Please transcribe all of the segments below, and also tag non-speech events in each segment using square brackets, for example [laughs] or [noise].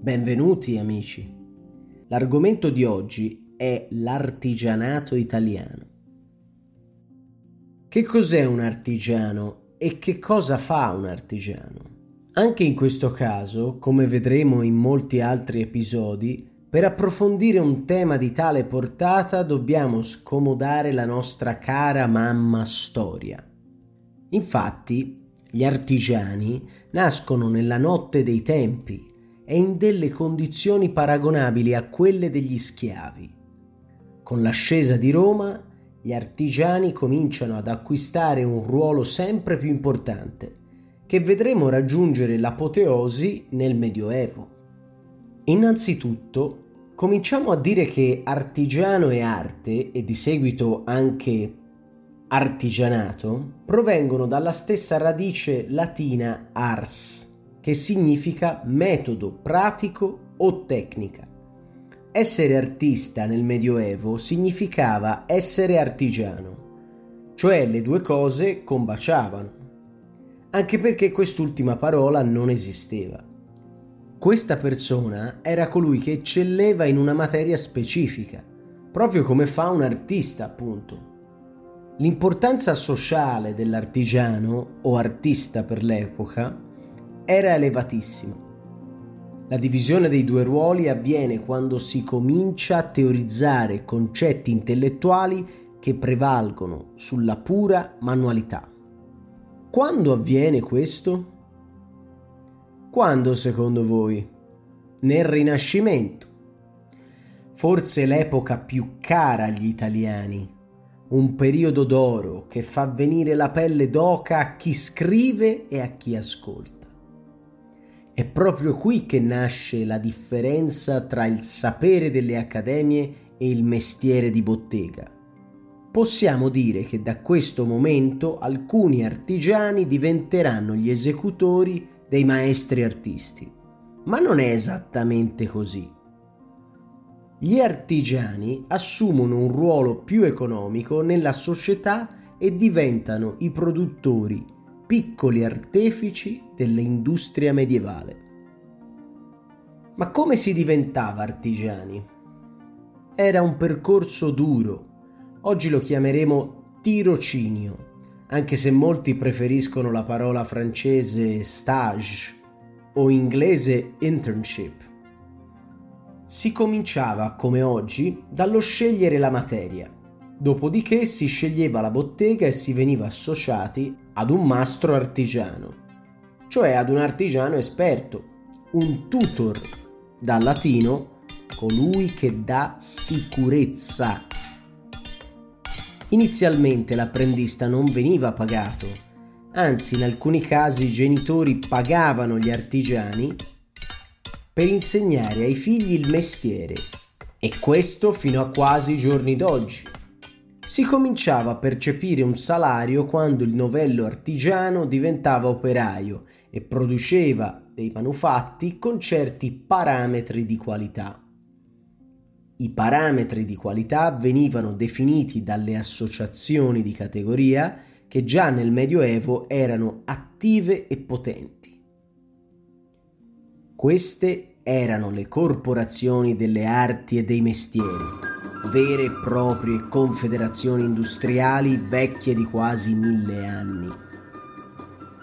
Benvenuti amici. L'argomento di oggi è l'artigianato italiano. Che cos'è un artigiano e che cosa fa un artigiano? Anche in questo caso, come vedremo in molti altri episodi, per approfondire un tema di tale portata dobbiamo scomodare la nostra cara mamma storia. Infatti, gli artigiani nascono nella notte dei tempi e in delle condizioni paragonabili a quelle degli schiavi. Con l'ascesa di Roma, gli artigiani cominciano ad acquistare un ruolo sempre più importante, che vedremo raggiungere l'apoteosi nel Medioevo. Innanzitutto, cominciamo a dire che artigiano e arte, e di seguito anche artigianato, provengono dalla stessa radice latina ars, che significa metodo pratico o tecnica. Essere artista nel Medioevo significava essere artigiano, cioè le due cose combaciavano, anche perché quest'ultima parola non esisteva. Questa persona era colui che eccelleva in una materia specifica, proprio come fa un artista, appunto. L'importanza sociale dell'artigiano o artista per l'epoca era elevatissima. La divisione dei due ruoli avviene quando si comincia a teorizzare concetti intellettuali che prevalgono sulla pura manualità. Quando avviene questo? Quando secondo voi? Nel Rinascimento. Forse l'epoca più cara agli italiani, un periodo d'oro che fa venire la pelle d'oca a chi scrive e a chi ascolta. È proprio qui che nasce la differenza tra il sapere delle accademie e il mestiere di bottega. Possiamo dire che da questo momento alcuni artigiani diventeranno gli esecutori dei maestri artisti. Ma non è esattamente così. Gli artigiani assumono un ruolo più economico nella società e diventano i produttori piccoli artefici dell'industria medievale. Ma come si diventava artigiani? Era un percorso duro, oggi lo chiameremo tirocinio, anche se molti preferiscono la parola francese stage o inglese internship. Si cominciava, come oggi, dallo scegliere la materia, dopodiché si sceglieva la bottega e si veniva associati ad un mastro artigiano, cioè ad un artigiano esperto, un tutor, dal latino colui che dà sicurezza. Inizialmente l'apprendista non veniva pagato, anzi in alcuni casi i genitori pagavano gli artigiani per insegnare ai figli il mestiere, e questo fino a quasi i giorni d'oggi si cominciava a percepire un salario quando il novello artigiano diventava operaio e produceva dei manufatti con certi parametri di qualità. I parametri di qualità venivano definiti dalle associazioni di categoria che già nel Medioevo erano attive e potenti. Queste erano le corporazioni delle arti e dei mestieri vere e proprie confederazioni industriali vecchie di quasi mille anni.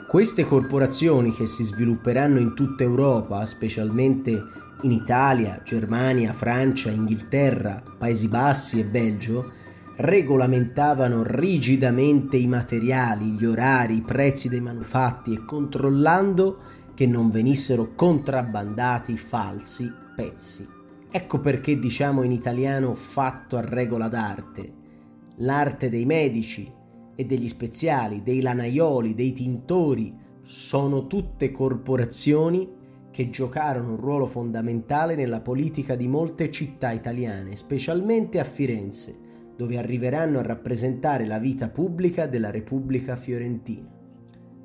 Queste corporazioni che si svilupperanno in tutta Europa, specialmente in Italia, Germania, Francia, Inghilterra, Paesi Bassi e Belgio, regolamentavano rigidamente i materiali, gli orari, i prezzi dei manufatti e controllando che non venissero contrabbandati falsi pezzi. Ecco perché diciamo in italiano fatto a regola d'arte. L'arte dei medici e degli speziali, dei lanaioli, dei tintori, sono tutte corporazioni che giocarono un ruolo fondamentale nella politica di molte città italiane, specialmente a Firenze, dove arriveranno a rappresentare la vita pubblica della Repubblica fiorentina.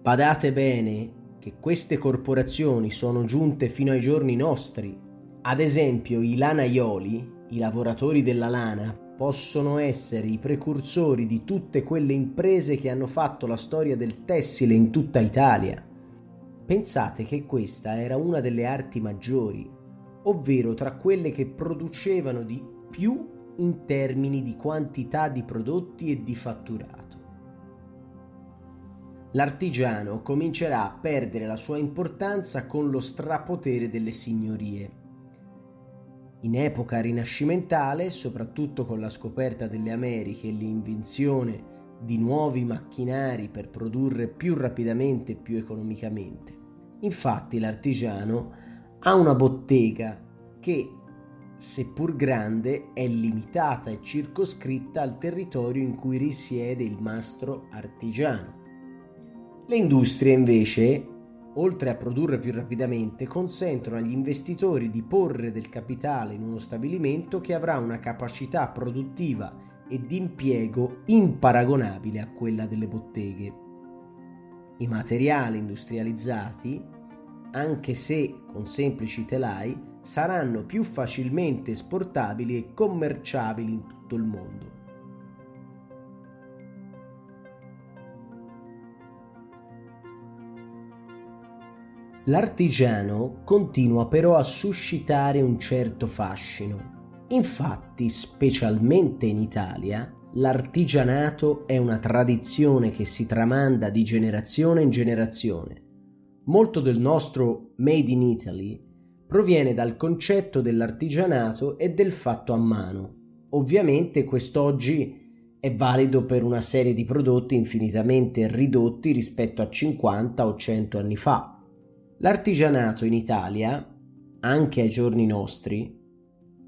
Badate bene che queste corporazioni sono giunte fino ai giorni nostri ad esempio, i lanaioli, i lavoratori della lana, possono essere i precursori di tutte quelle imprese che hanno fatto la storia del tessile in tutta Italia. Pensate che questa era una delle arti maggiori, ovvero tra quelle che producevano di più in termini di quantità di prodotti e di fatturato. L'artigiano comincerà a perdere la sua importanza con lo strapotere delle signorie. In epoca rinascimentale, soprattutto con la scoperta delle Americhe e l'invenzione di nuovi macchinari per produrre più rapidamente e più economicamente. Infatti l'artigiano ha una bottega che seppur grande, è limitata e circoscritta al territorio in cui risiede il mastro artigiano. Le industrie invece, oltre a produrre più rapidamente, consentono agli investitori di porre del capitale in uno stabilimento che avrà una capacità produttiva e di impiego imparagonabile a quella delle botteghe. I materiali industrializzati, anche se con semplici telai, saranno più facilmente esportabili e commerciabili in tutto il mondo. L'artigiano continua però a suscitare un certo fascino. Infatti, specialmente in Italia, l'artigianato è una tradizione che si tramanda di generazione in generazione. Molto del nostro Made in Italy proviene dal concetto dell'artigianato e del fatto a mano. Ovviamente quest'oggi è valido per una serie di prodotti infinitamente ridotti rispetto a 50 o 100 anni fa. L'artigianato in Italia, anche ai giorni nostri,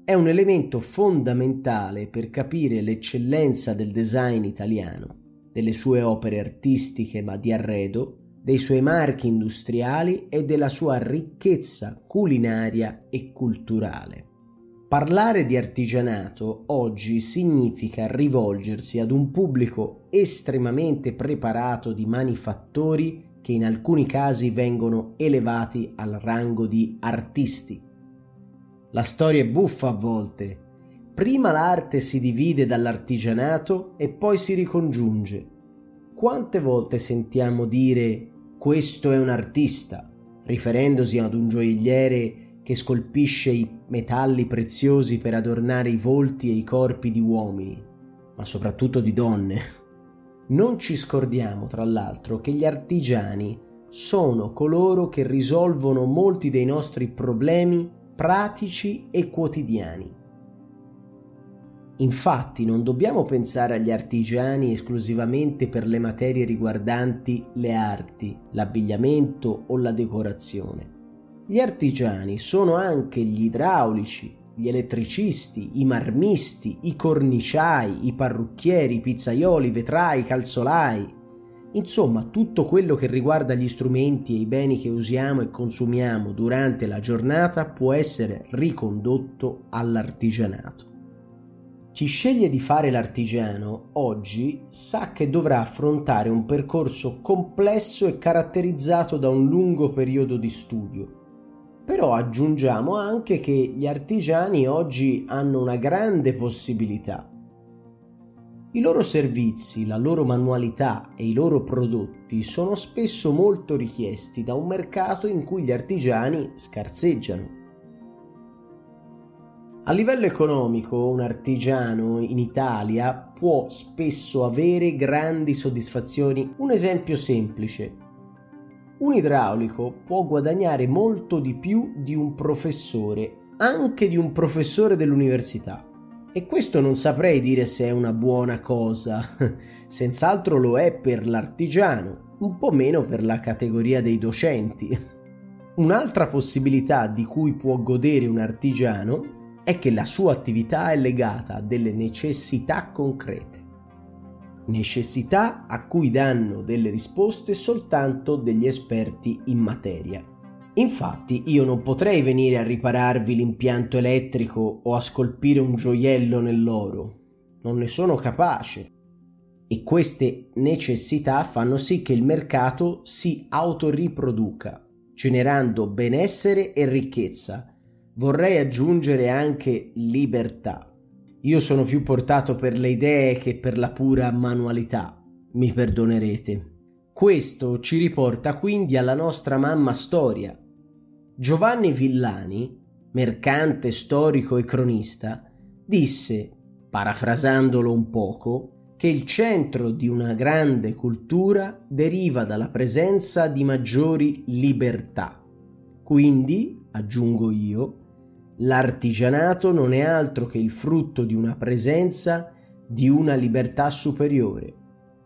è un elemento fondamentale per capire l'eccellenza del design italiano, delle sue opere artistiche ma di arredo, dei suoi marchi industriali e della sua ricchezza culinaria e culturale. Parlare di artigianato oggi significa rivolgersi ad un pubblico estremamente preparato di manifattori che in alcuni casi vengono elevati al rango di artisti. La storia è buffa a volte. Prima l'arte si divide dall'artigianato e poi si ricongiunge. Quante volte sentiamo dire questo è un artista, riferendosi ad un gioielliere che scolpisce i metalli preziosi per adornare i volti e i corpi di uomini, ma soprattutto di donne. Non ci scordiamo, tra l'altro, che gli artigiani sono coloro che risolvono molti dei nostri problemi pratici e quotidiani. Infatti non dobbiamo pensare agli artigiani esclusivamente per le materie riguardanti le arti, l'abbigliamento o la decorazione. Gli artigiani sono anche gli idraulici, gli elettricisti, i marmisti, i corniciai, i parrucchieri, i pizzaioli, i vetrai, i calzolai. Insomma, tutto quello che riguarda gli strumenti e i beni che usiamo e consumiamo durante la giornata può essere ricondotto all'artigianato. Chi sceglie di fare l'artigiano oggi sa che dovrà affrontare un percorso complesso e caratterizzato da un lungo periodo di studio. Però aggiungiamo anche che gli artigiani oggi hanno una grande possibilità. I loro servizi, la loro manualità e i loro prodotti sono spesso molto richiesti da un mercato in cui gli artigiani scarseggiano. A livello economico, un artigiano in Italia può spesso avere grandi soddisfazioni. Un esempio semplice. Un idraulico può guadagnare molto di più di un professore, anche di un professore dell'università. E questo non saprei dire se è una buona cosa. [laughs] Senz'altro lo è per l'artigiano, un po' meno per la categoria dei docenti. Un'altra possibilità di cui può godere un artigiano è che la sua attività è legata a delle necessità concrete. Necessità a cui danno delle risposte soltanto degli esperti in materia. Infatti io non potrei venire a ripararvi l'impianto elettrico o a scolpire un gioiello nell'oro. Non ne sono capace. E queste necessità fanno sì che il mercato si autoriproduca, generando benessere e ricchezza Vorrei aggiungere anche libertà. Io sono più portato per le idee che per la pura manualità, mi perdonerete. Questo ci riporta quindi alla nostra mamma storia. Giovanni Villani mercante, storico e cronista, disse, parafrasandolo un poco, che il centro di una grande cultura deriva dalla presenza di maggiori libertà. Quindi, aggiungo io, l'artigianato non è altro che il frutto di una presenza di una libertà superiore.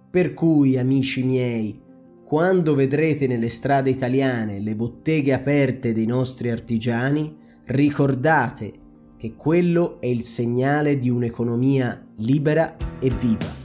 Per cui, amici miei, quando vedrete nelle strade italiane le botteghe aperte dei nostri artigiani, ricordate che quello è il segnale di un'economia libera e viva.